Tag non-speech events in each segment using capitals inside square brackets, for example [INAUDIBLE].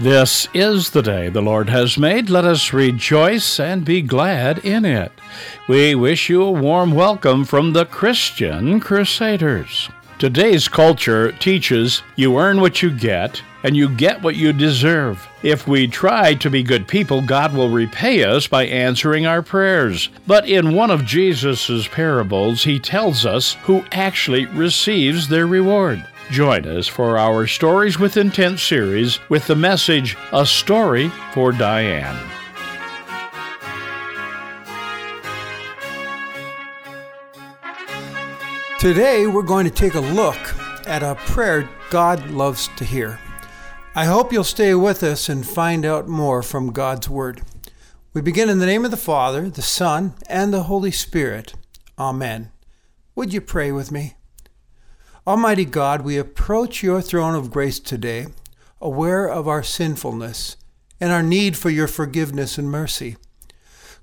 This is the day the Lord has made. Let us rejoice and be glad in it. We wish you a warm welcome from the Christian Crusaders. Today's culture teaches you earn what you get and you get what you deserve. If we try to be good people, God will repay us by answering our prayers. But in one of Jesus' parables, he tells us who actually receives their reward. Join us for our Stories with Intent series with the message A Story for Diane. Today, we're going to take a look at a prayer God loves to hear. I hope you'll stay with us and find out more from God's Word. We begin in the name of the Father, the Son, and the Holy Spirit. Amen. Would you pray with me? Almighty God, we approach your throne of grace today, aware of our sinfulness and our need for your forgiveness and mercy.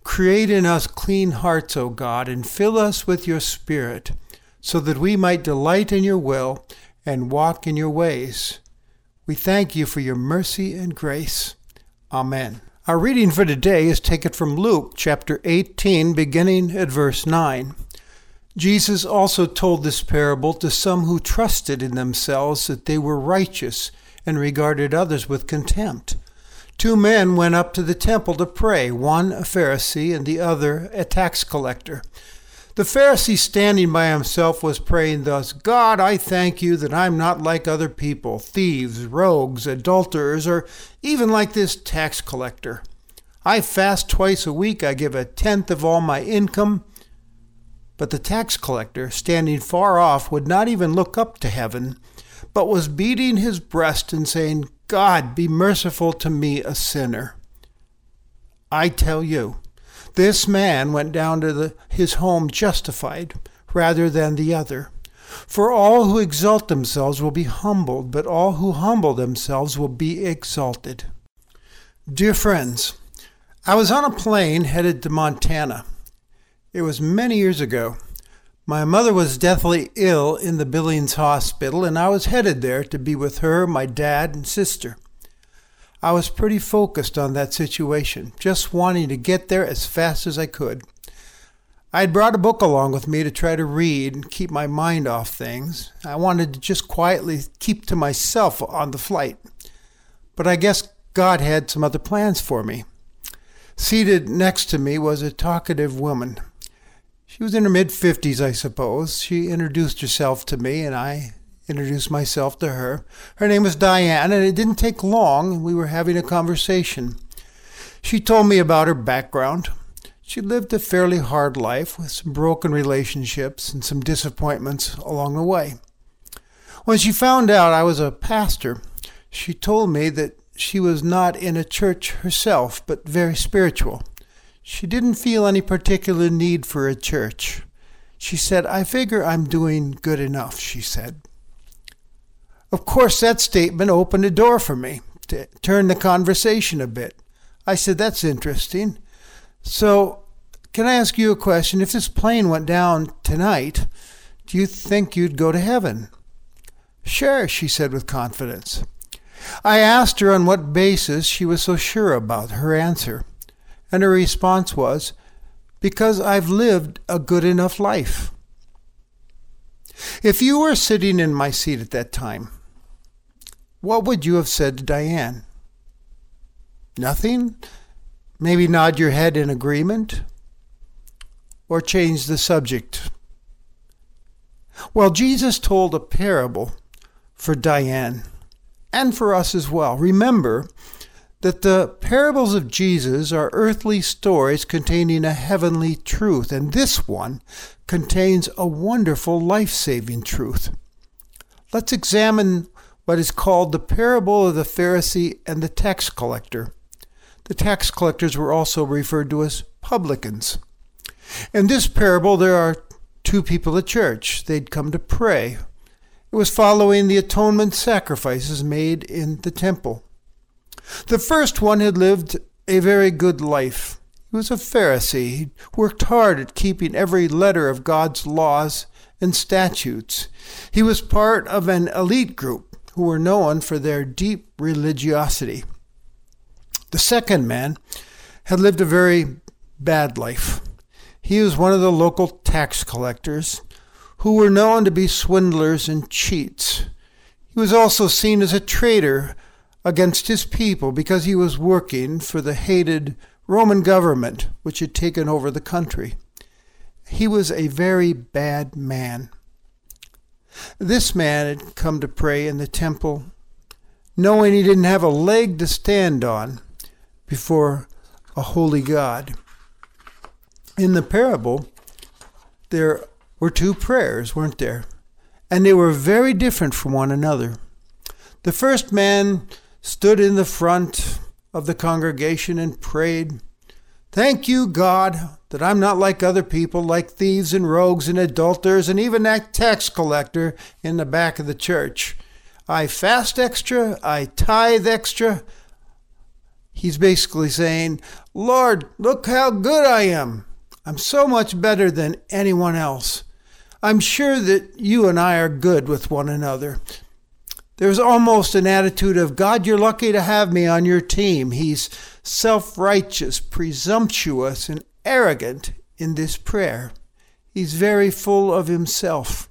Create in us clean hearts, O God, and fill us with your Spirit, so that we might delight in your will and walk in your ways. We thank you for your mercy and grace. Amen. Our reading for today is taken from Luke chapter 18, beginning at verse 9. Jesus also told this parable to some who trusted in themselves that they were righteous and regarded others with contempt. Two men went up to the temple to pray, one a Pharisee and the other a tax collector. The Pharisee, standing by himself, was praying thus God, I thank you that I'm not like other people, thieves, rogues, adulterers, or even like this tax collector. I fast twice a week, I give a tenth of all my income. But the tax collector, standing far off, would not even look up to heaven, but was beating his breast and saying, God, be merciful to me, a sinner. I tell you, this man went down to the, his home justified rather than the other. For all who exalt themselves will be humbled, but all who humble themselves will be exalted. Dear friends, I was on a plane headed to Montana. It was many years ago. My mother was deathly ill in the Billings Hospital, and I was headed there to be with her, my dad, and sister. I was pretty focused on that situation, just wanting to get there as fast as I could. I had brought a book along with me to try to read and keep my mind off things. I wanted to just quietly keep to myself on the flight. But I guess God had some other plans for me. Seated next to me was a talkative woman. She was in her mid 50s, I suppose. She introduced herself to me, and I introduced myself to her. Her name was Diane, and it didn't take long. We were having a conversation. She told me about her background. She lived a fairly hard life with some broken relationships and some disappointments along the way. When she found out I was a pastor, she told me that she was not in a church herself, but very spiritual. She didn't feel any particular need for a church. She said, I figure I'm doing good enough, she said. Of course, that statement opened a door for me to turn the conversation a bit. I said, That's interesting. So, can I ask you a question? If this plane went down tonight, do you think you'd go to heaven? Sure, she said with confidence. I asked her on what basis she was so sure about her answer. And her response was, Because I've lived a good enough life. If you were sitting in my seat at that time, what would you have said to Diane? Nothing? Maybe nod your head in agreement? Or change the subject? Well, Jesus told a parable for Diane and for us as well. Remember, that the parables of Jesus are earthly stories containing a heavenly truth, and this one contains a wonderful life saving truth. Let's examine what is called the parable of the Pharisee and the tax collector. The tax collectors were also referred to as publicans. In this parable, there are two people at church. They'd come to pray. It was following the atonement sacrifices made in the temple. The first one had lived a very good life. He was a Pharisee. He worked hard at keeping every letter of God's laws and statutes. He was part of an elite group who were known for their deep religiosity. The second man had lived a very bad life. He was one of the local tax collectors who were known to be swindlers and cheats. He was also seen as a traitor against his people because he was working for the hated Roman government which had taken over the country. He was a very bad man. This man had come to pray in the temple, knowing he didn't have a leg to stand on before a holy God. In the parable, there were two prayers, weren't there? And they were very different from one another. The first man stood in the front of the congregation and prayed, Thank you, God, that I'm not like other people, like thieves and rogues and adulterers, and even that tax collector in the back of the church. I fast extra, I tithe extra. He's basically saying, Lord, look how good I am. I'm so much better than anyone else. I'm sure that you and I are good with one another. There's almost an attitude of, God, you're lucky to have me on your team. He's self righteous, presumptuous, and arrogant in this prayer. He's very full of himself.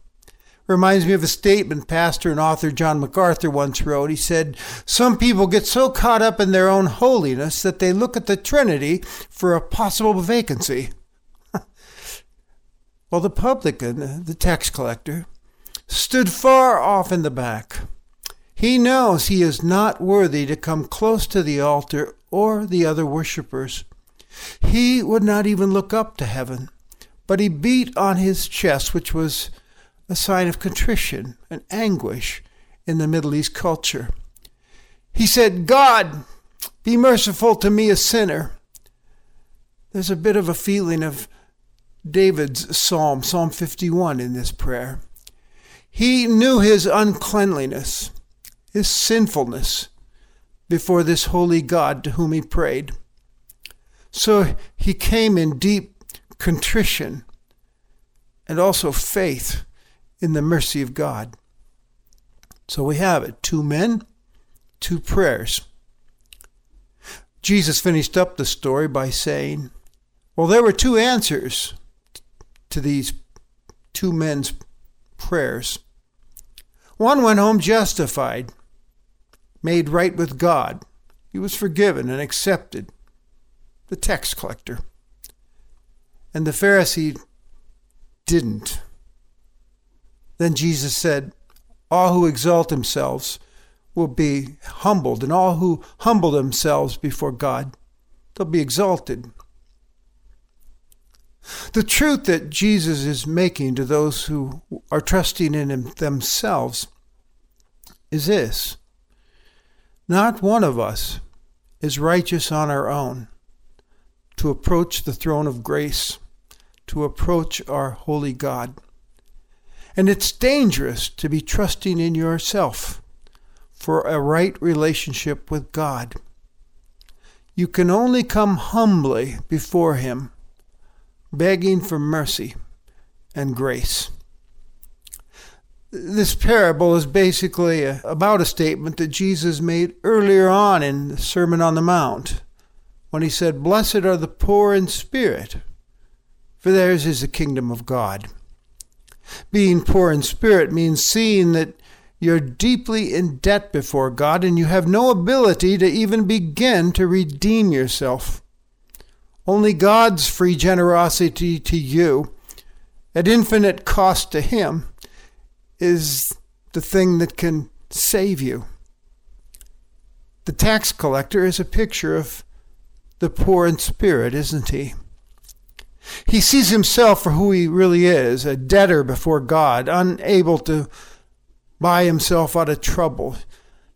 Reminds me of a statement pastor and author John MacArthur once wrote. He said, Some people get so caught up in their own holiness that they look at the Trinity for a possible vacancy. [LAUGHS] well, the publican, the tax collector, stood far off in the back. He knows he is not worthy to come close to the altar or the other worshippers. He would not even look up to heaven, but he beat on his chest, which was a sign of contrition and anguish in the Middle East culture. He said, God, be merciful to me, a sinner. There's a bit of a feeling of David's psalm, Psalm 51, in this prayer. He knew his uncleanliness his sinfulness before this holy God to whom he prayed. So he came in deep contrition and also faith in the mercy of God. So we have it two men, two prayers. Jesus finished up the story by saying, Well, there were two answers to these two men's prayers. One went home justified made right with God. He was forgiven and accepted. The tax collector. And the Pharisee didn't. Then Jesus said, All who exalt themselves will be humbled, and all who humble themselves before God, they'll be exalted. The truth that Jesus is making to those who are trusting in him themselves is this not one of us is righteous on our own to approach the throne of grace, to approach our holy God. And it's dangerous to be trusting in yourself for a right relationship with God. You can only come humbly before Him, begging for mercy and grace this parable is basically about a statement that Jesus made earlier on in the Sermon on the Mount when he said, Blessed are the poor in spirit, for theirs is the kingdom of God. Being poor in spirit means seeing that you're deeply in debt before God and you have no ability to even begin to redeem yourself. Only God's free generosity to you, at infinite cost to Him, is the thing that can save you. The tax collector is a picture of the poor in spirit, isn't he? He sees himself for who he really is a debtor before God, unable to buy himself out of trouble,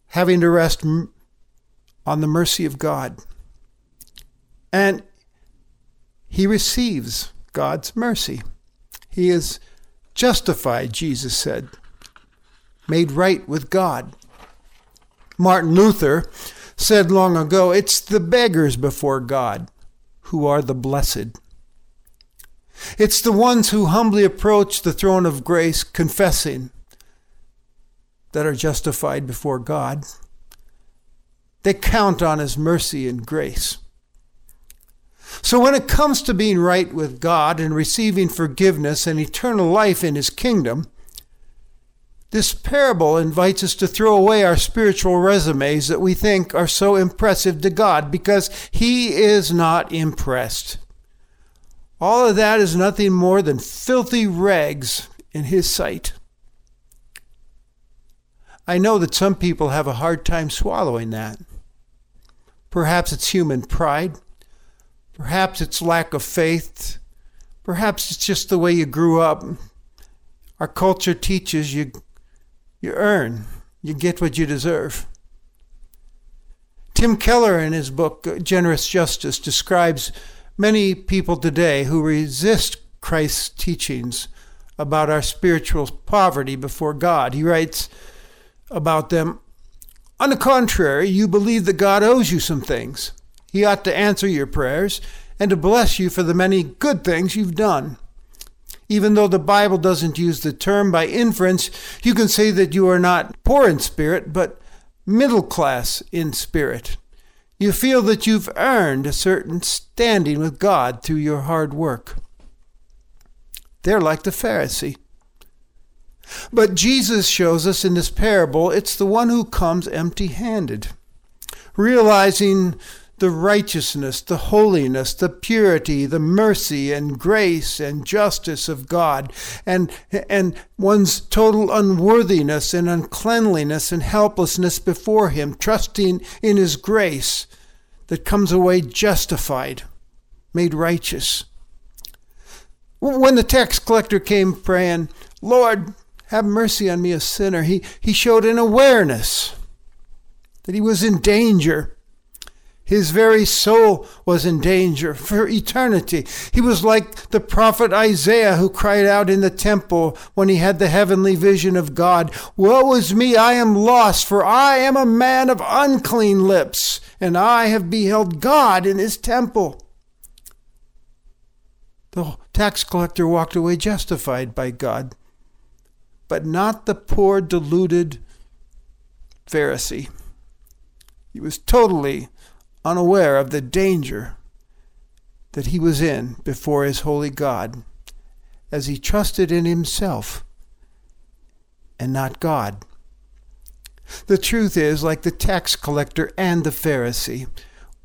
having to rest on the mercy of God. And he receives God's mercy. He is justified, Jesus said, made right with God. Martin Luther said long ago, it's the beggars before God who are the blessed. It's the ones who humbly approach the throne of grace, confessing, that are justified before God. They count on His mercy and grace. So, when it comes to being right with God and receiving forgiveness and eternal life in His kingdom, this parable invites us to throw away our spiritual resumes that we think are so impressive to God because He is not impressed. All of that is nothing more than filthy rags in His sight. I know that some people have a hard time swallowing that. Perhaps it's human pride. Perhaps it's lack of faith. Perhaps it's just the way you grew up. Our culture teaches you you earn, you get what you deserve. Tim Keller, in his book uh, Generous Justice, describes many people today who resist Christ's teachings about our spiritual poverty before God. He writes about them On the contrary, you believe that God owes you some things. He ought to answer your prayers and to bless you for the many good things you've done. Even though the Bible doesn't use the term by inference, you can say that you are not poor in spirit, but middle class in spirit. You feel that you've earned a certain standing with God through your hard work. They're like the Pharisee. But Jesus shows us in this parable it's the one who comes empty handed, realizing the righteousness, the holiness, the purity, the mercy and grace and justice of God, and, and one's total unworthiness and uncleanliness and helplessness before Him, trusting in His grace that comes away justified, made righteous. When the tax collector came praying, Lord, have mercy on me, a sinner, he, he showed an awareness that he was in danger his very soul was in danger for eternity. He was like the prophet Isaiah who cried out in the temple when he had the heavenly vision of God Woe is me, I am lost, for I am a man of unclean lips, and I have beheld God in his temple. The tax collector walked away justified by God, but not the poor, deluded Pharisee. He was totally unaware of the danger that he was in before his holy God, as he trusted in himself and not God. The truth is, like the tax collector and the Pharisee,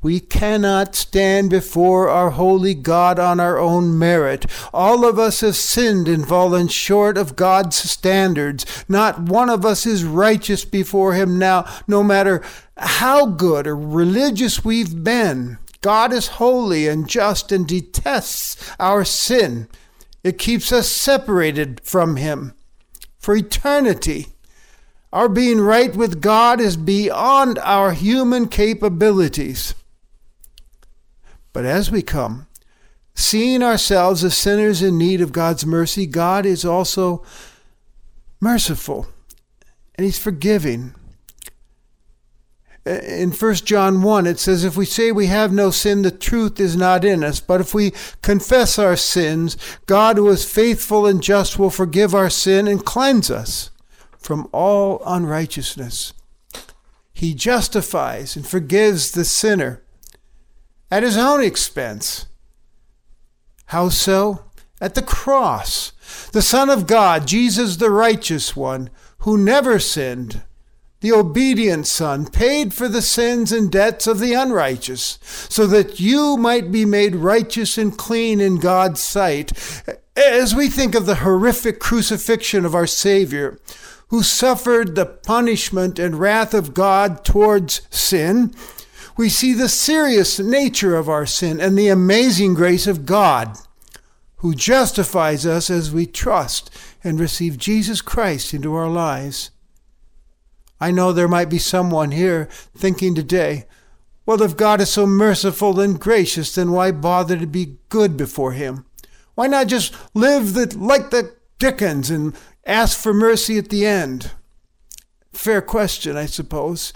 we cannot stand before our holy God on our own merit. All of us have sinned and fallen short of God's standards. Not one of us is righteous before Him now, no matter how good or religious we've been. God is holy and just and detests our sin. It keeps us separated from Him for eternity. Our being right with God is beyond our human capabilities. But as we come, seeing ourselves as sinners in need of God's mercy, God is also merciful and He's forgiving. Uh, in 1 John 1, it says, If we say we have no sin, the truth is not in us. But if we confess our sins, God, who is faithful and just, will forgive our sin and cleanse us from all unrighteousness. He justifies and forgives the sinner at his own expense. How so? At the cross. The Son of God, Jesus the righteous one, who never sinned, the obedient Son, paid for the sins and debts of the unrighteous, so that you might be made righteous and clean in God's sight. As we think of the horrific crucifixion of our Savior, who suffered the punishment and wrath of God towards sin, we see the serious nature of our sin and the amazing grace of God, who justifies us as we trust and receive Jesus Christ into our lives. I know there might be someone here thinking today, well, if God is so merciful and gracious, then why bother to be good before Him? Why not just live the, like the Dickens and ask for mercy at the end? Fair question, I suppose.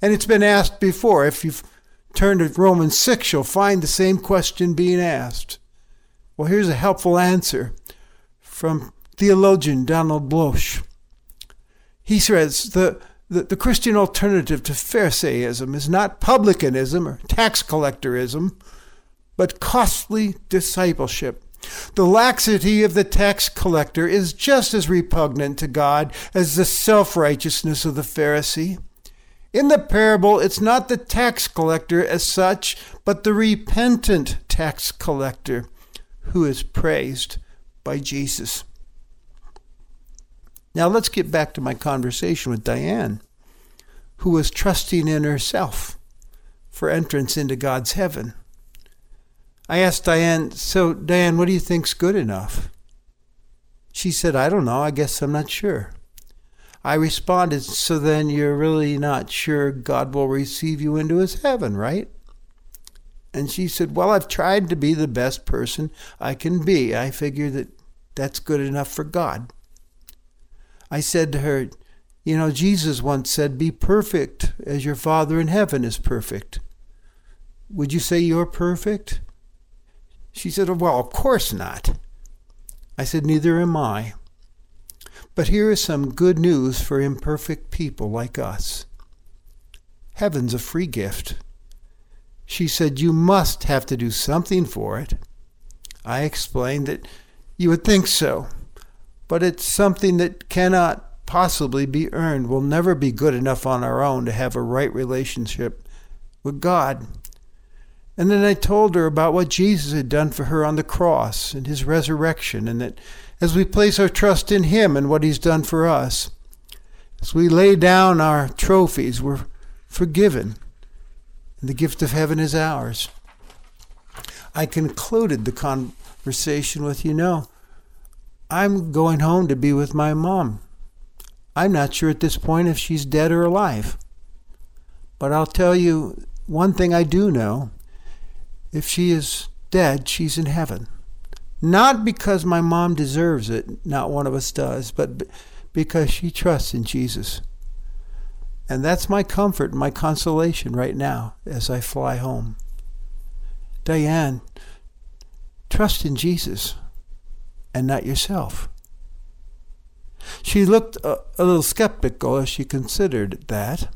And it's been asked before. If you've turned to Romans 6, you'll find the same question being asked. Well, here's a helpful answer from theologian Donald Bloesch. He says the, The, the Christian alternative to Pharisaism is not publicanism or tax collectorism, but costly discipleship. The laxity of the tax collector is just as repugnant to God as the self righteousness of the Pharisee. In the parable, it's not the tax collector as such, but the repentant tax collector who is praised by Jesus. Now let's get back to my conversation with Diane, who was trusting in herself for entrance into God's heaven. I asked Diane, So, Diane, what do you think's good enough? She said, I don't know. I guess I'm not sure. I responded, So then you're really not sure God will receive you into his heaven, right? And she said, Well, I've tried to be the best person I can be. I figure that that's good enough for God. I said to her, You know, Jesus once said, Be perfect as your Father in heaven is perfect. Would you say you're perfect? She said, Well, of course not. I said, Neither am I. But here is some good news for imperfect people like us. Heaven's a free gift. She said, You must have to do something for it. I explained that you would think so, but it's something that cannot possibly be earned, We'll never be good enough on our own to have a right relationship with God. And then I told her about what Jesus had done for her on the cross and his resurrection, and that as we place our trust in him and what he's done for us, as we lay down our trophies, we're forgiven, and the gift of heaven is ours. I concluded the conversation with, you know, I'm going home to be with my mom. I'm not sure at this point if she's dead or alive. But I'll tell you one thing I do know if she is dead, she's in heaven. Not because my mom deserves it, not one of us does, but because she trusts in Jesus. And that's my comfort my consolation right now as I fly home. Diane, trust in Jesus and not yourself. She looked a, a, little skeptical as she considered that.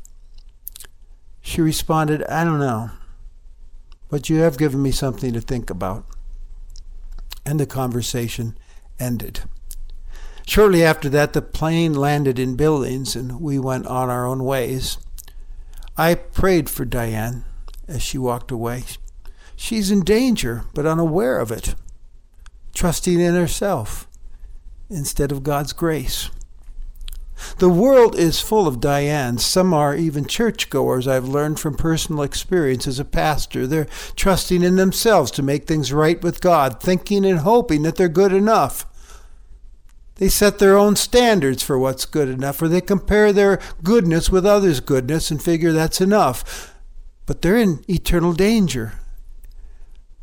She responded, I don't know but you have given me something to think about. And the conversation ended. Shortly after that, the plane landed in Billings and we went on our own ways. I prayed for Diane as she walked away. She's in danger, but unaware of it, trusting in herself instead of God's grace. The world is full of Dianes. Some are even churchgoers, I've learned from personal experience as a pastor. They're trusting in themselves to make things right with God, thinking and hoping that they're good enough. They set their own standards for what's good enough, or they compare their goodness with others' goodness and figure that's enough. But they're in eternal danger.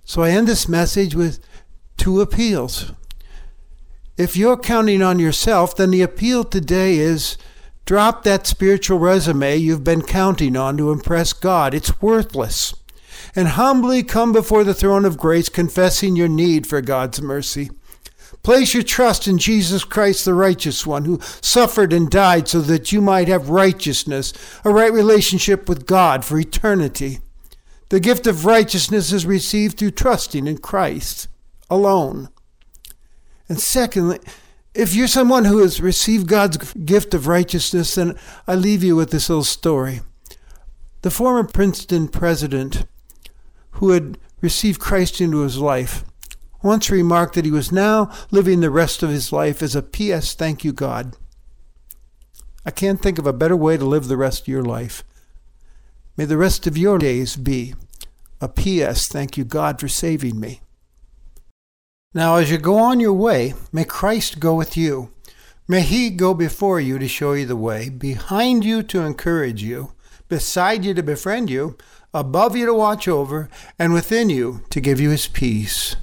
So I end this message with two appeals. If you're counting on yourself, then the appeal today is drop that spiritual resume you've been counting on to impress God. It's worthless. And humbly come before the throne of grace, confessing your need for God's mercy. Place your trust in Jesus Christ, the righteous one, who suffered and died so that you might have righteousness, a right relationship with God for eternity. The gift of righteousness is received through trusting in Christ alone. And secondly, if you're someone who has received God's gift of righteousness, then I leave you with this little story. The former Princeton president, who had received Christ into his life, once remarked that he was now living the rest of his life as a P.S. Thank you, God. I can't think of a better way to live the rest of your life. May the rest of your days be a P.S. Thank you, God, for saving me. Now, as you go on your way, may Christ go with you. May He go before you to show you the way, behind you to encourage you, beside you to befriend you, above you to watch over, and within you to give you His peace.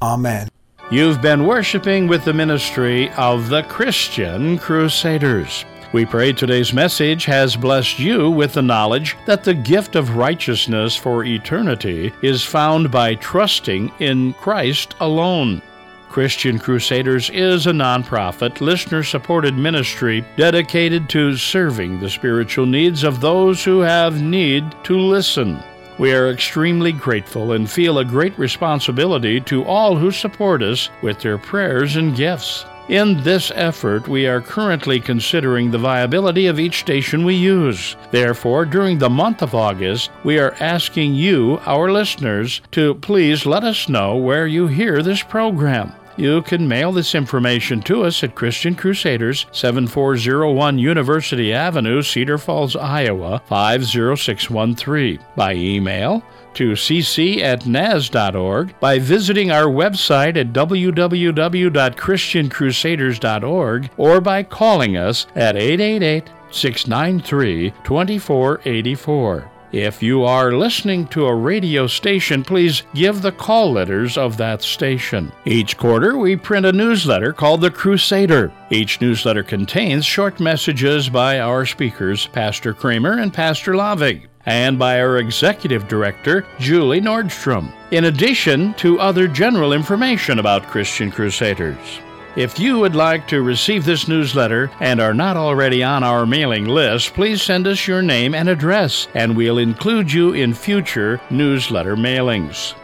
Amen. You've been worshiping with the ministry of the Christian Crusaders. We pray today's message has blessed you with the knowledge that the gift of righteousness for eternity is found by trusting in Christ alone. Christian Crusaders is a nonprofit, listener supported ministry dedicated to serving the spiritual needs of those who have need to listen. We are extremely grateful and feel a great responsibility to all who support us with their prayers and gifts. In this effort, we are currently considering the viability of each station we use. Therefore, during the month of August, we are asking you, our listeners, to please let us know where you hear this program. You can mail this information to us at Christian Crusaders, 7401 University Avenue, Cedar Falls, Iowa, 50613, by email to cc at nas.org by visiting our website at www.christiancrusaders.org or by calling us at 888 693 2484. If you are listening to a radio station, please give the call letters of that station. Each quarter, we print a newsletter called The Crusader. Each newsletter contains short messages by our speakers, Pastor Kramer and Pastor Lavig and by our executive director, Julie Nordstrom, in addition to other general information about Christian Crusaders. If you would like to receive this newsletter and are not already on our mailing list, please send us your name and address, and we'll include you in future newsletter mailings.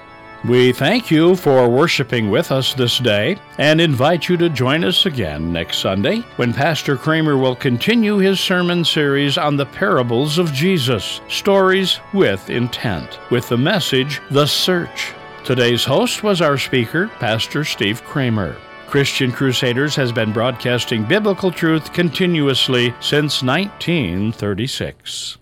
We thank you for worshiping with us this day and invite you to join us again next Sunday when Pastor Kramer will continue his sermon series on the parables of Jesus, stories with intent, with the message, The Search. Today's host was our speaker, Pastor Steve Kramer. Christian Crusaders has been broadcasting biblical truth continuously since 1936.